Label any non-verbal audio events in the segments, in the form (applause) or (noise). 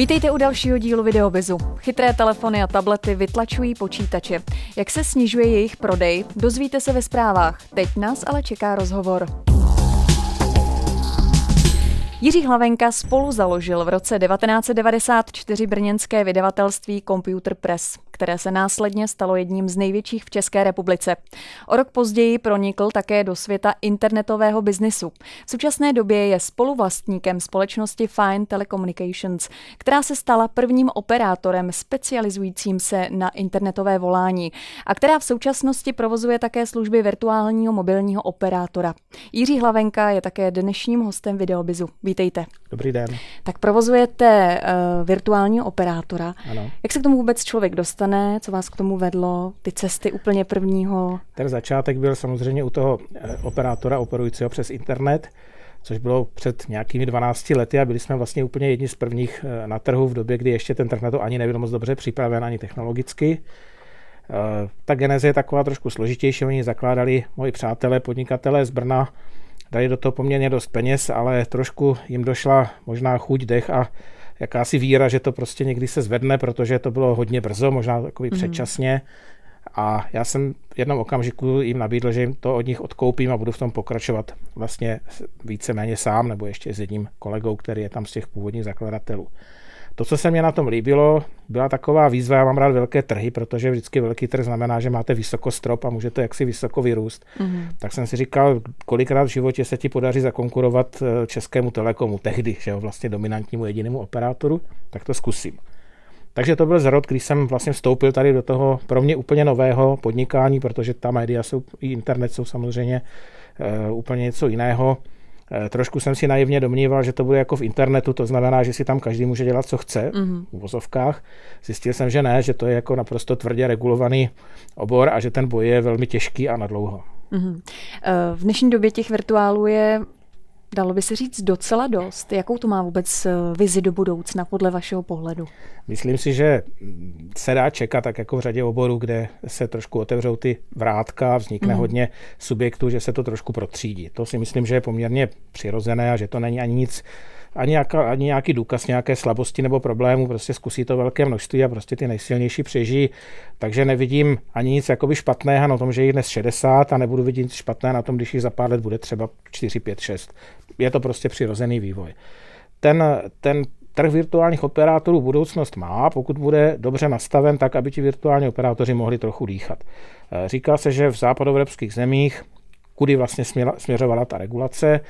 Vítejte u dalšího dílu Videobizu. Chytré telefony a tablety vytlačují počítače. Jak se snižuje jejich prodej, dozvíte se ve zprávách. Teď nás ale čeká rozhovor. Jiří Hlavenka spolu založil v roce 1994 brněnské vydavatelství Computer Press, které se následně stalo jedním z největších v České republice. O rok později pronikl také do světa internetového biznisu. V současné době je spoluvlastníkem společnosti Fine Telecommunications, která se stala prvním operátorem specializujícím se na internetové volání a která v současnosti provozuje také služby virtuálního mobilního operátora. Jiří Hlavenka je také dnešním hostem Videobizu. Vítejte. Dobrý den. Tak provozujete uh, virtuálního operátora. Ano. Jak se k tomu vůbec člověk dostane? Co vás k tomu vedlo? Ty cesty úplně prvního? Ten začátek byl samozřejmě u toho eh, operátora operujícího přes internet, což bylo před nějakými 12 lety a byli jsme vlastně úplně jedni z prvních eh, na trhu v době, kdy ještě ten trh na to ani nebyl moc dobře připraven ani technologicky. Ta geneze je taková trošku složitější. Oni zakládali moji přátelé, podnikatelé z Brna, dali do toho poměrně dost peněz, ale trošku jim došla možná chuť, dech a jakási víra, že to prostě někdy se zvedne, protože to bylo hodně brzo, možná takový mm. předčasně. A já jsem v jednom okamžiku jim nabídl, že jim to od nich odkoupím a budu v tom pokračovat vlastně víceméně sám, nebo ještě s jedním kolegou, který je tam z těch původních zakladatelů. To, co se mě na tom líbilo, byla taková výzva, já mám rád velké trhy, protože vždycky velký trh znamená, že máte vysoko strop a můžete jaksi vysoko vyrůst. Mm-hmm. Tak jsem si říkal, kolikrát v životě se ti podaří zakonkurovat eh, českému telekomu, tehdy, že jo, vlastně dominantnímu jedinému operátoru, tak to zkusím. Takže to byl zrod, když jsem vlastně vstoupil tady do toho pro mě úplně nového podnikání, protože ta média jsou, i internet jsou samozřejmě uh, úplně něco jiného. Eh, trošku jsem si naivně domníval, že to bude jako v internetu, to znamená, že si tam každý může dělat, co chce mm-hmm. v vozovkách. Zjistil jsem, že ne, že to je jako naprosto tvrdě regulovaný obor a že ten boj je velmi těžký a nadlouho. Mm-hmm. V dnešní době těch virtuálů je dalo by se říct, docela dost. Jakou to má vůbec eh, vizi do budoucna podle vašeho pohledu? Myslím si, že se dá čekat, tak jako v řadě oborů, kde se trošku otevřou ty vrátka, vznikne mm. hodně subjektů, že se to trošku protřídí. To si myslím, že je poměrně přirozené a že to není ani nic ani, nějaká, ani nějaký důkaz nějaké slabosti nebo problému, prostě zkusí to velké množství a prostě ty nejsilnější přežijí. Takže nevidím ani nic jakoby špatného na tom, že je dnes 60 a nebudu vidět nic špatné na tom, když jich za pár let bude třeba 4, 5, 6. Je to prostě přirozený vývoj. Ten, ten trh virtuálních operátorů budoucnost má, pokud bude dobře nastaven tak, aby ti virtuální operátoři mohli trochu dýchat. Říká se, že v západoevropských zemích kudy vlastně směřovala ta regulace,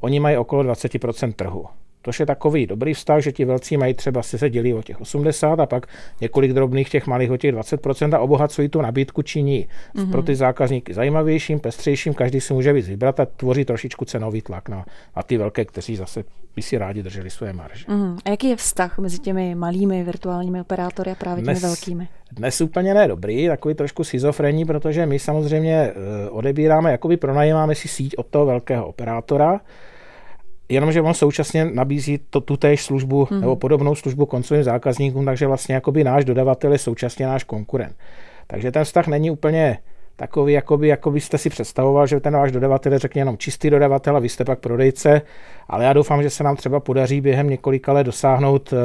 oni mají okolo 20% trhu. To je takový dobrý vztah, že ti velcí mají třeba si se dělí o těch 80 a pak několik drobných těch malých o těch 20% a obohacují tu nabídku činí mm-hmm. pro ty zákazníky zajímavějším, pestřejším, každý si může víc vybrat a tvoří trošičku cenový tlak na, na ty velké, kteří zase by si rádi drželi své marže. Mm-hmm. A jaký je vztah mezi těmi malými virtuálními operátory a právě těmi dnes, velkými? Dnes úplně ne dobrý, takový trošku schizofrenní, protože my samozřejmě uh, odebíráme, jakoby pronajímáme si síť od toho velkého operátora, jenomže on současně nabízí to, tu též službu mm-hmm. nebo podobnou službu koncovým zákazníkům, takže vlastně jakoby náš dodavatel je současně náš konkurent. Takže ten vztah není úplně takový, jakoby, jako byste si představoval, že ten váš dodavatel je řekně jenom čistý dodavatel a vy jste pak prodejce, ale já doufám, že se nám třeba podaří během několika let dosáhnout uh,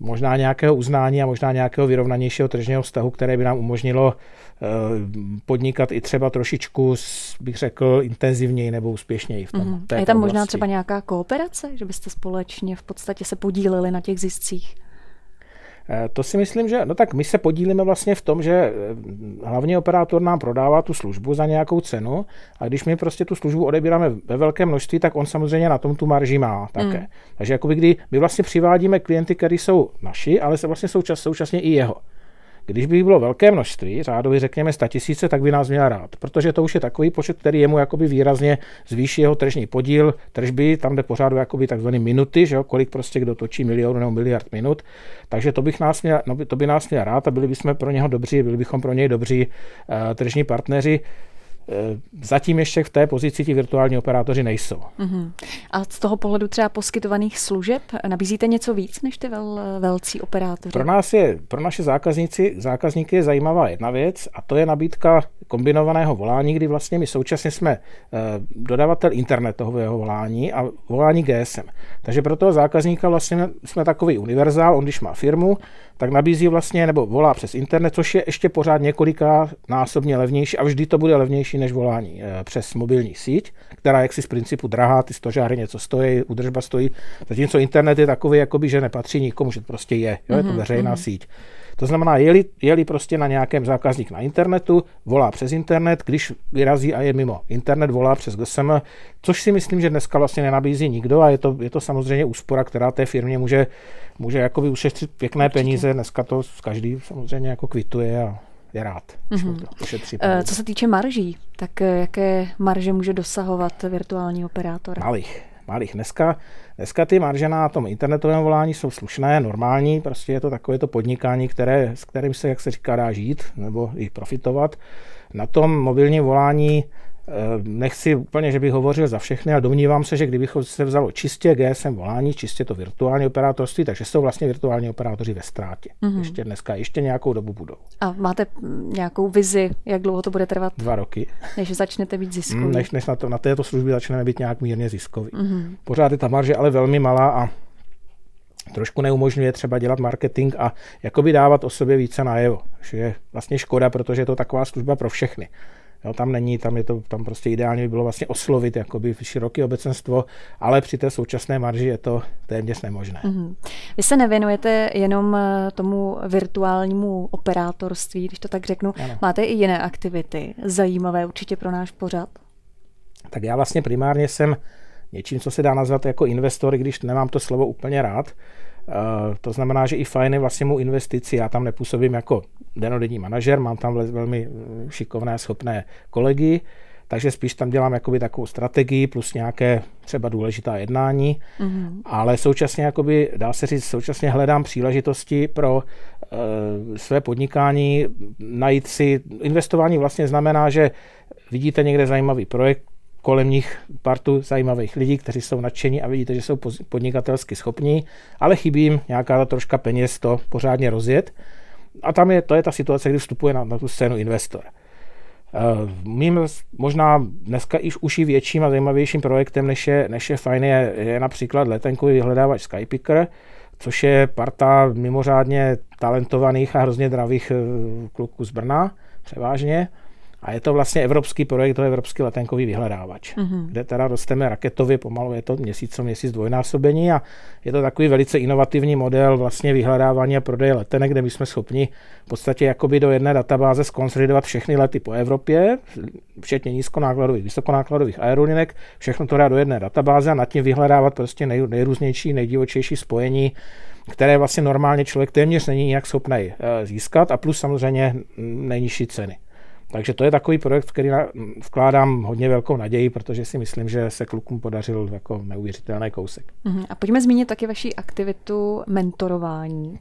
možná nějakého uznání a možná nějakého vyrovnanějšího tržního vztahu, které by nám umožnilo eh, podnikat i třeba trošičku, bych řekl, intenzivněji nebo úspěšněji v tom. Mm-hmm. A je tam možná třeba nějaká kooperace, že byste společně v podstatě se podíleli na těch ziscích? Eh, to si myslím, že no tak my se podílíme vlastně v tom, že eh, hlavně operátor nám prodává tu službu za nějakou cenu a když my prostě tu službu odebíráme ve velkém množství, tak on samozřejmě na tom tu marži má také. Mm. Takže jakoby kdy my vlastně přivádíme klienty, kteří jsou naši, ale se vlastně součas, současně i jeho. Když by bylo velké množství, řádově řekněme 100 tisíce, tak by nás měl rád, protože to už je takový počet, který jemu jakoby výrazně zvýší jeho tržní podíl, tržby, tam jde pořád jakoby takzvané minuty, že jo, kolik prostě kdo točí milion nebo miliard minut. Takže to, bych nás měl, no, to by nás měl rád a byli bychom pro něho dobří, byli bychom pro něj dobří uh, tržní partneři. Zatím ještě v té pozici ti virtuální operátoři nejsou. Uh-huh. A z toho pohledu třeba poskytovaných služeb nabízíte něco víc než ty vel, velcí operátoři? Pro nás je, pro naše zákazníci, zákazníky je zajímavá jedna věc a to je nabídka kombinovaného volání, kdy vlastně my současně jsme eh, dodavatel internetového volání a volání GSM. Takže pro toho zákazníka vlastně jsme takový univerzál, on když má firmu, tak nabízí vlastně nebo volá přes internet, což je ještě pořád několika násobně levnější a vždy to bude levnější než volání eh, přes mobilní síť, která jaksi z principu drahá, ty stožáry něco stojí, udržba stojí, zatímco internet je takový, jakoby, že nepatří nikomu, že to prostě je, jo, je to mhm, veřejná mm-hmm. síť. To znamená, je-li, je-li prostě na nějakém zákazník na internetu, volá přes internet, když vyrazí a je mimo internet, volá přes GSM, což si myslím, že dneska vlastně nenabízí nikdo a je to, je to samozřejmě úspora, která té firmě může, může jakoby ušetřit pěkné Určitě. peníze. Dneska to každý samozřejmě jako kvituje a je rád. Mm-hmm. Co se týče marží, tak eh, jaké marže může dosahovat virtuální operátor? Malých malých. Dneska, dneska ty marže na tom internetovém volání jsou slušné, normální, prostě je to takové to podnikání, které, s kterým se, jak se říká, dá žít nebo i profitovat. Na tom mobilním volání Eh, nechci úplně, že bych hovořil za všechny, ale domnívám se, že kdybychom se vzalo čistě GSM volání, čistě to virtuální operátorství, takže jsou vlastně virtuální operátoři ve ztrátě. Mm-hmm. Ještě dneska, ještě nějakou dobu budou. A máte nějakou vizi, jak dlouho to bude trvat? Dva roky. Než začnete být ziskový? Mm, než, než na, to, na této službě začneme být nějak mírně ziskový. Mm-hmm. Pořád je ta marže ale velmi malá a trošku neumožňuje třeba dělat marketing a jakoby dávat o sobě více najevo. Že je vlastně škoda, protože je to taková služba pro všechny. Jo, tam není, tam je to, tam prostě ideálně by bylo vlastně oslovit jakoby široké obecenstvo, ale při té současné marži je to téměř nemožné. Mm-hmm. Vy se nevěnujete jenom eh, tomu virtuálnímu operátorství, když to tak řeknu. Ano. Máte i jiné aktivity, zajímavé určitě pro náš pořad? Tak já vlastně primárně jsem něčím, co se dá nazvat jako investor, když nemám to slovo úplně rád. To znamená, že i fajn je vlastně mu investici. Já tam nepůsobím jako denodenní manažer, mám tam velmi eh, šikovné, schopné kolegy, takže spíš tam dělám jakoby takovou strategii plus nějaké třeba důležitá jednání, mm-hmm. ale současně jakoby, dá se říct, současně hledám příležitosti pro uh, své podnikání, najít si, investování vlastně znamená, že vidíte někde zajímavý projekt, kolem nich partu zajímavých lidí, kteří jsou nadšení a vidíte, že jsou podnikatelsky schopní, ale chybí jim nějaká ta troška peněz to pořádně rozjet a tam je, to je ta situace, kdy vstupuje na, na tu scénu investor. Uh, mým možná dneska již už větším a zajímavějším projektem, než je, než je fajn, je, je například letenkový vyhledávač Skypicker, což je parta mimořádně talentovaných a hrozně dravých uh, kluků z Brna, převážně. A je to vlastně evropský projekt, to je evropský letenkový vyhledávač, mm-hmm. kde teda rosteme raketově, pomalu je to měsíc co měsíc dvojnásobení a je to takový velice inovativní model vlastně vyhledávání a prodeje letenek, kde my jsme schopni v podstatě jakoby do jedné databáze skonsolidovat všechny lety po Evropě, včetně nízkonákladových, vysokonákladových aerolinek, všechno to dá do jedné databáze a nad tím vyhledávat prostě nej, nejrůznější, nejdivočejší spojení které vlastně normálně člověk téměř není nijak schopný eh, získat a plus samozřejmě nejnižší ceny. Takže to je takový projekt, který vkládám hodně velkou naději, protože si myslím, že se klukům podařil jako neuvěřitelný kousek. Uh-huh. A pojďme zmínit taky vaši aktivitu mentorování. Uh,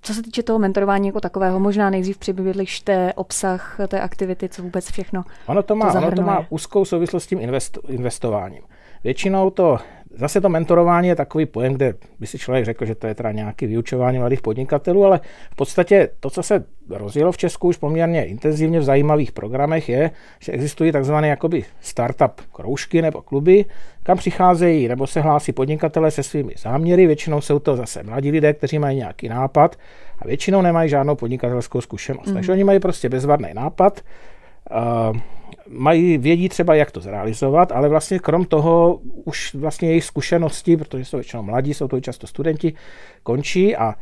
co se týče toho mentorování jako takového, možná nejdřív přibližte obsah té aktivity, co vůbec všechno ono to má, to ono to má úzkou souvislost s tím invest, investováním. Většinou to Zase to mentorování je takový pojem, kde by si člověk řekl, že to je teda nějaký vyučování mladých podnikatelů, ale v podstatě to, co se rozjelo v Česku už poměrně intenzivně v zajímavých programech, je, že existují takzvané jakoby startup kroužky nebo kluby, kam přicházejí nebo se hlásí podnikatele se svými záměry. Většinou jsou to zase mladí lidé, kteří mají nějaký nápad a většinou nemají žádnou podnikatelskou zkušenost. Mm. Takže oni mají prostě bezvadný nápad, mají, vědí třeba, jak to zrealizovat, ale vlastně krom toho už vlastně jejich zkušenosti, protože jsou většinou mladí, jsou to i často studenti, končí a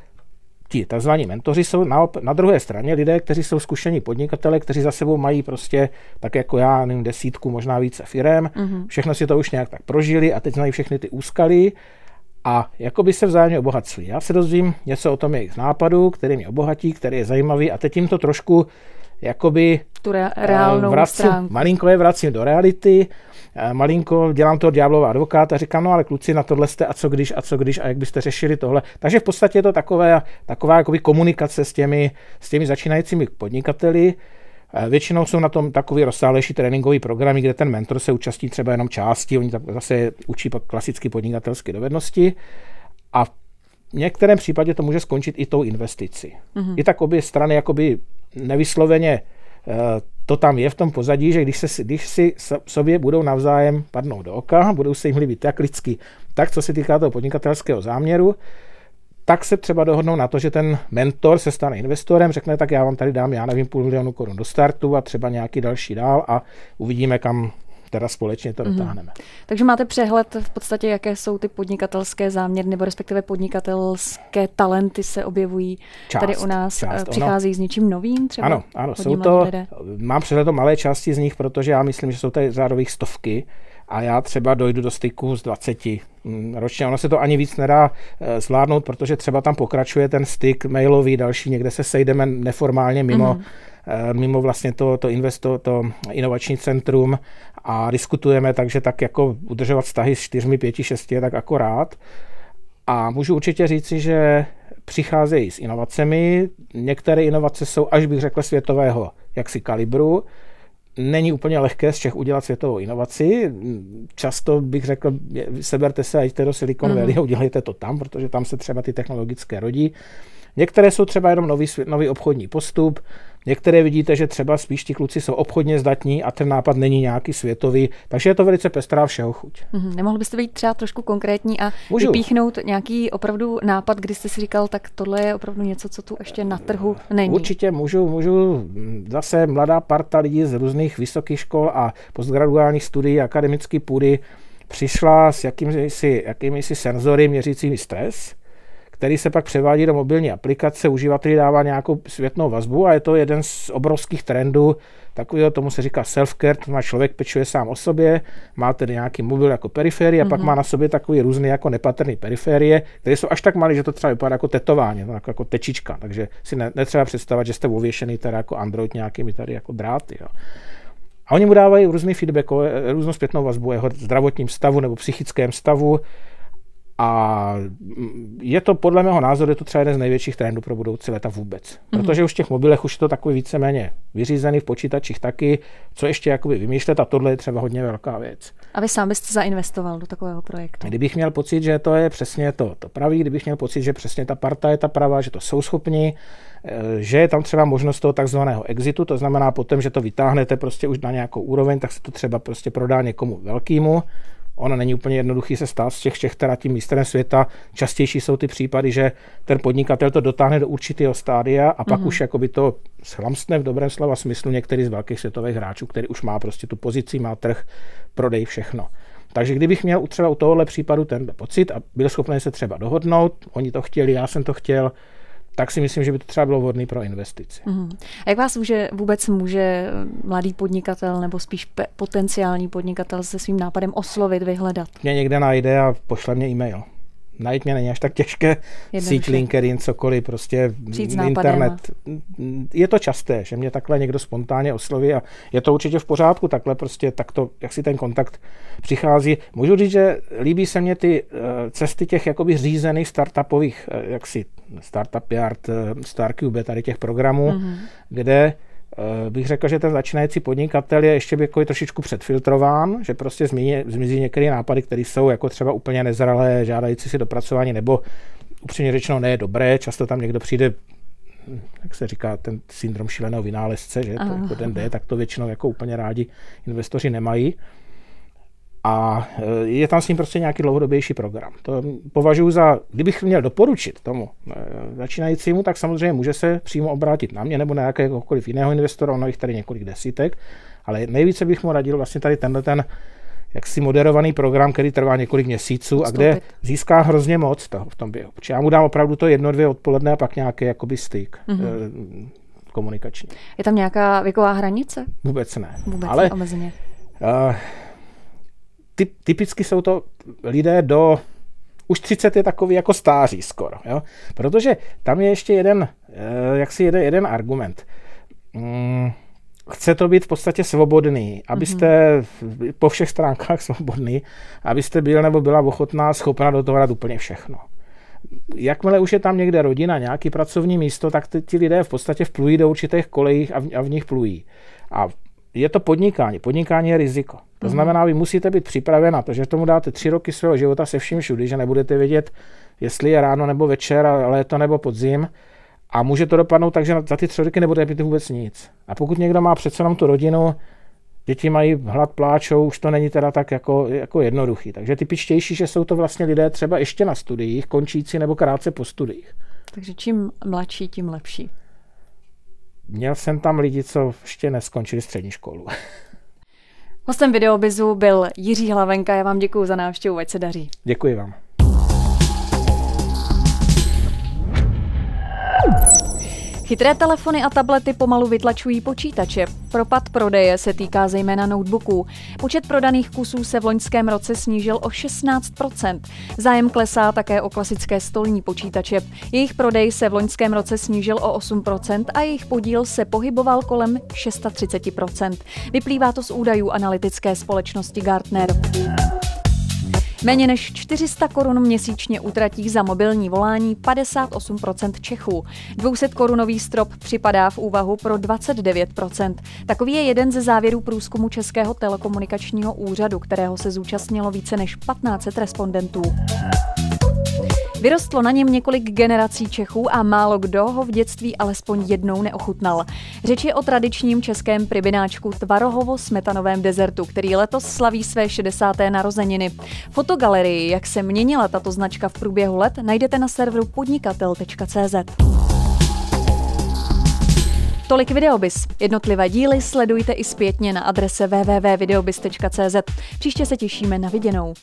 ti tzv. mentoři jsou na, na druhé straně lidé, kteří jsou zkušení podnikatele, kteří za sebou mají prostě, tak jako já, nevím, desítku, možná více firem, mm-hmm. všechno si to už nějak tak prožili a teď znají všechny ty úskalí a jako by se vzájemně obohacují. Já se dozvím něco o tom jejich nápadu, který mě obohatí, který je zajímavý a teď jim to trošku jakoby tu re- reálnou vracím, stránku. malinko je vracím do reality, malinko dělám toho ďáblova advokáta, říkám, no ale kluci na tohle jste a co když a co když a jak byste řešili tohle. Takže v podstatě je to takové, taková jakoby komunikace s těmi, s těmi začínajícími podnikateli. Většinou jsou na tom takový rozsáhlejší tréninkový programy, kde ten mentor se účastní třeba jenom části, oni zase učí pak klasické podnikatelské dovednosti a v některém případě to může skončit i tou investicí. Mm-hmm. I tak obě strany jakoby nevysloveně eh, to tam je v tom pozadí, že když, se, když si sobě budou navzájem padnout do oka, budou se jim líbit jak lidsky, tak co se týká toho podnikatelského záměru, tak se třeba dohodnou na to, že ten mentor se stane investorem, řekne, tak já vám tady dám, já nevím, půl milionu korun do startu a třeba nějaký další dál a uvidíme, kam teda společně to mhm. dotáhneme. Mm-hmm. Takže máte přehled v podstatě, jaké jsou ty podnikatelské záměry, nebo respektive podnikatelské talenty se objevují část, tady u nás, část, přichází ono. s něčím novým třeba? Ano, ano, jsou to, lidé? mám přehled o malé části z nich, protože já myslím, že jsou tady řádových stovky a já třeba dojdu do styku s 20 mm, ročně. Ono se to ani víc nedá eh, zvládnout, protože třeba tam pokračuje ten styk mailový, další, někde se sejdeme neformálně mimo, mm-hmm. mimo vlastně to, to, investo, to inovační centrum a diskutujeme, takže tak jako udržovat vztahy s čtyřmi, pěti, šesti je tak akorát. A můžu určitě říci, že přicházejí s inovacemi. Některé inovace jsou, až bych řekl, světového jaksi kalibru není úplně lehké z Čech udělat světovou inovaci. Často bych řekl, seberte se a jděte do Silicon Valley mm. a udělejte to tam, protože tam se třeba ty technologické rodí. Některé jsou třeba jenom nový, nový obchodní postup, některé vidíte, že třeba spíš ti kluci jsou obchodně zdatní a ten nápad není nějaký světový, takže je to velice pestrá všeho chuť. Mm-hmm. Nemohl byste být třeba trošku konkrétní a Můžu. vypíchnout nějaký opravdu nápad, kdy jste si říkal, tak tohle je opravdu něco, co tu ještě na trhu není? Určitě můžu, můžu zase mladá parta lidí z různých vysokých škol a postgraduálních studií, akademické půdy přišla s jakými si, jakými si senzory měřícími stres který se pak převádí do mobilní aplikace, uživatel dává nějakou světnou vazbu a je to jeden z obrovských trendů, takového tomu se říká self-care, to má člověk pečuje sám o sobě, má tedy nějaký mobil jako periférie a mm-hmm. pak mhm. má na sobě takový různý jako nepatrný periférie, které jsou až tak malé, že to třeba vypadá jako tetování, jako, jako tečička, takže si ne, netřeba představit, že jste ověšený teda jako Android nějakými tady jako dráty. Jo. A oni mu dávají různý feedback, různou zpětnou vazbu o jeho zdravotním stavu nebo psychickém stavu, a je to podle mého názoru je to třeba jeden z největších trendů pro budoucí leta vůbec. Mm. Protože už v těch mobilech už je to takový víceméně vyřízený, v počítačích taky, co ještě jakoby vymýšlet a tohle je třeba hodně velká věc. A vy sám byste zainvestoval do takového projektu? Kdybych měl pocit, že to je přesně to, to pravý, kdybych měl pocit, že přesně ta parta je ta pravá, že to jsou schopni, eh, že je tam třeba možnost toho takzvaného exitu, to znamená potom, že to vytáhnete prostě už na nějakou úroveň, tak se to třeba prostě prodá někomu velkému, Ono není úplně jednoduchý se stát z těch všech teda tím mistrem světa. Častější jsou ty případy, že ten podnikatel to dotáhne do určitého stádia a pak mm-hmm. už jakoby to schlamstne v dobrém slova smyslu některý z velkých světových hráčů, který už má prostě tu pozici, má trh, prodej všechno. Takže kdybych měl třeba u tohohle případu ten pocit a byl schopný se třeba dohodnout, oni to chtěli, já jsem to chtěl, tak si myslím, že by to třeba bylo vhodné pro investici. Mm. A jak vás může, vůbec může mladý podnikatel nebo spíš pe- potenciální podnikatel se svým nápadem oslovit, vyhledat? Mě někde najde a pošle mě e-mail najít mě není až tak těžké. Síť LinkedIn, cokoliv, prostě Přijít internet. Je to časté, že mě takhle někdo spontánně osloví a je to určitě v pořádku, takhle prostě takto, jak si ten kontakt přichází. Můžu říct, že líbí se mně ty eh, cesty těch jakoby řízených startupových, eh, jaksi Startup Yard, eh, StarCube, tady těch programů, mm-hmm. kde bych řekl, že ten začínající podnikatel je ještě jako je trošičku předfiltrován, že prostě zmizí, zmizí některé nápady, které jsou jako třeba úplně nezralé, žádající si dopracování, nebo upřímně řečeno ne dobré, často tam někdo přijde jak se říká, ten syndrom šíleného vynálezce, že to jako ten D, tak to většinou jako úplně rádi investoři nemají a e, je tam s ním prostě nějaký dlouhodobější program. To považuji za, kdybych měl doporučit tomu e, začínajícímu, tak samozřejmě může se přímo obrátit na mě nebo na jakéhokoliv jiného investora, ono jich tady několik desítek, ale nejvíce bych mu radil vlastně tady tenhle ten jaksi moderovaný program, který trvá několik měsíců a kde získá hrozně moc toho v tom běhu. Protože já mu dám opravdu to jedno, dvě odpoledne a pak nějaký jakoby styk mm-hmm. komunikační. Je tam nějaká věková hranice? Vůbec ne. Vůbec ale, omezeně. Uh, typ, typicky jsou to lidé do už 30 je takový jako stáří skoro, jo? protože tam je ještě jeden, eh, jak si jede jeden argument. Mm, chce to být v podstatě svobodný, abyste mm-hmm. po všech stránkách (laughs) svobodný, abyste byl nebo byla ochotná, schopna do toho dát úplně všechno. jakmile už je tam někde rodina, nějaký pracovní místo, tak ty, ti lidé v podstatě vplují do určitých kolejích a v, a v nich plují. A je to podnikání. Podnikání je riziko. To mhm. znamená, vy musíte být připraven na to, že tomu dáte tři roky svého života se vším všudy, že nebudete vědět, jestli je ráno nebo večer, léto nebo podzim. A může to dopadnout tak, že za ty tři roky nebudete mít vůbec nic. A pokud někdo má přece jenom tu rodinu, děti mají hlad, pláčou, už to není teda tak jako, jako jednoduchý. Takže typičtější, že jsou to vlastně lidé třeba ještě na studiích, končící nebo krátce po studiích. Takže čím mladší, tím lepší. Měl jsem tam lidi, co ještě neskončili střední školu. (laughs) Hostem videobizu byl Jiří Hlavenka. Já vám děkuji za návštěvu, ať se daří. Děkuji vám. Chytré telefony a tablety pomalu vytlačují počítače. Propad prodeje se týká zejména notebooků. Počet prodaných kusů se v loňském roce snížil o 16% Zájem klesá také o klasické stolní počítače. Jejich prodej se v loňském roce snížil o 8% a jejich podíl se pohyboval kolem 630% Vyplývá to z údajů analytické společnosti Gartner. Méně než 400 korun měsíčně utratí za mobilní volání 58% Čechů. 200 korunový strop připadá v úvahu pro 29%. Takový je jeden ze závěrů průzkumu Českého telekomunikačního úřadu, kterého se zúčastnilo více než 1500 respondentů. Vyrostlo na něm několik generací Čechů a málo kdo ho v dětství alespoň jednou neochutnal. Řeč je o tradičním českém pribináčku Tvarohovo-smetanovém dezertu, který letos slaví své 60. narozeniny. Fotogalerii, jak se měnila tato značka v průběhu let, najdete na serveru podnikatel.cz. Tolik Videobis. Jednotlivé díly sledujte i zpětně na adrese www.videobis.cz. Příště se těšíme na viděnou.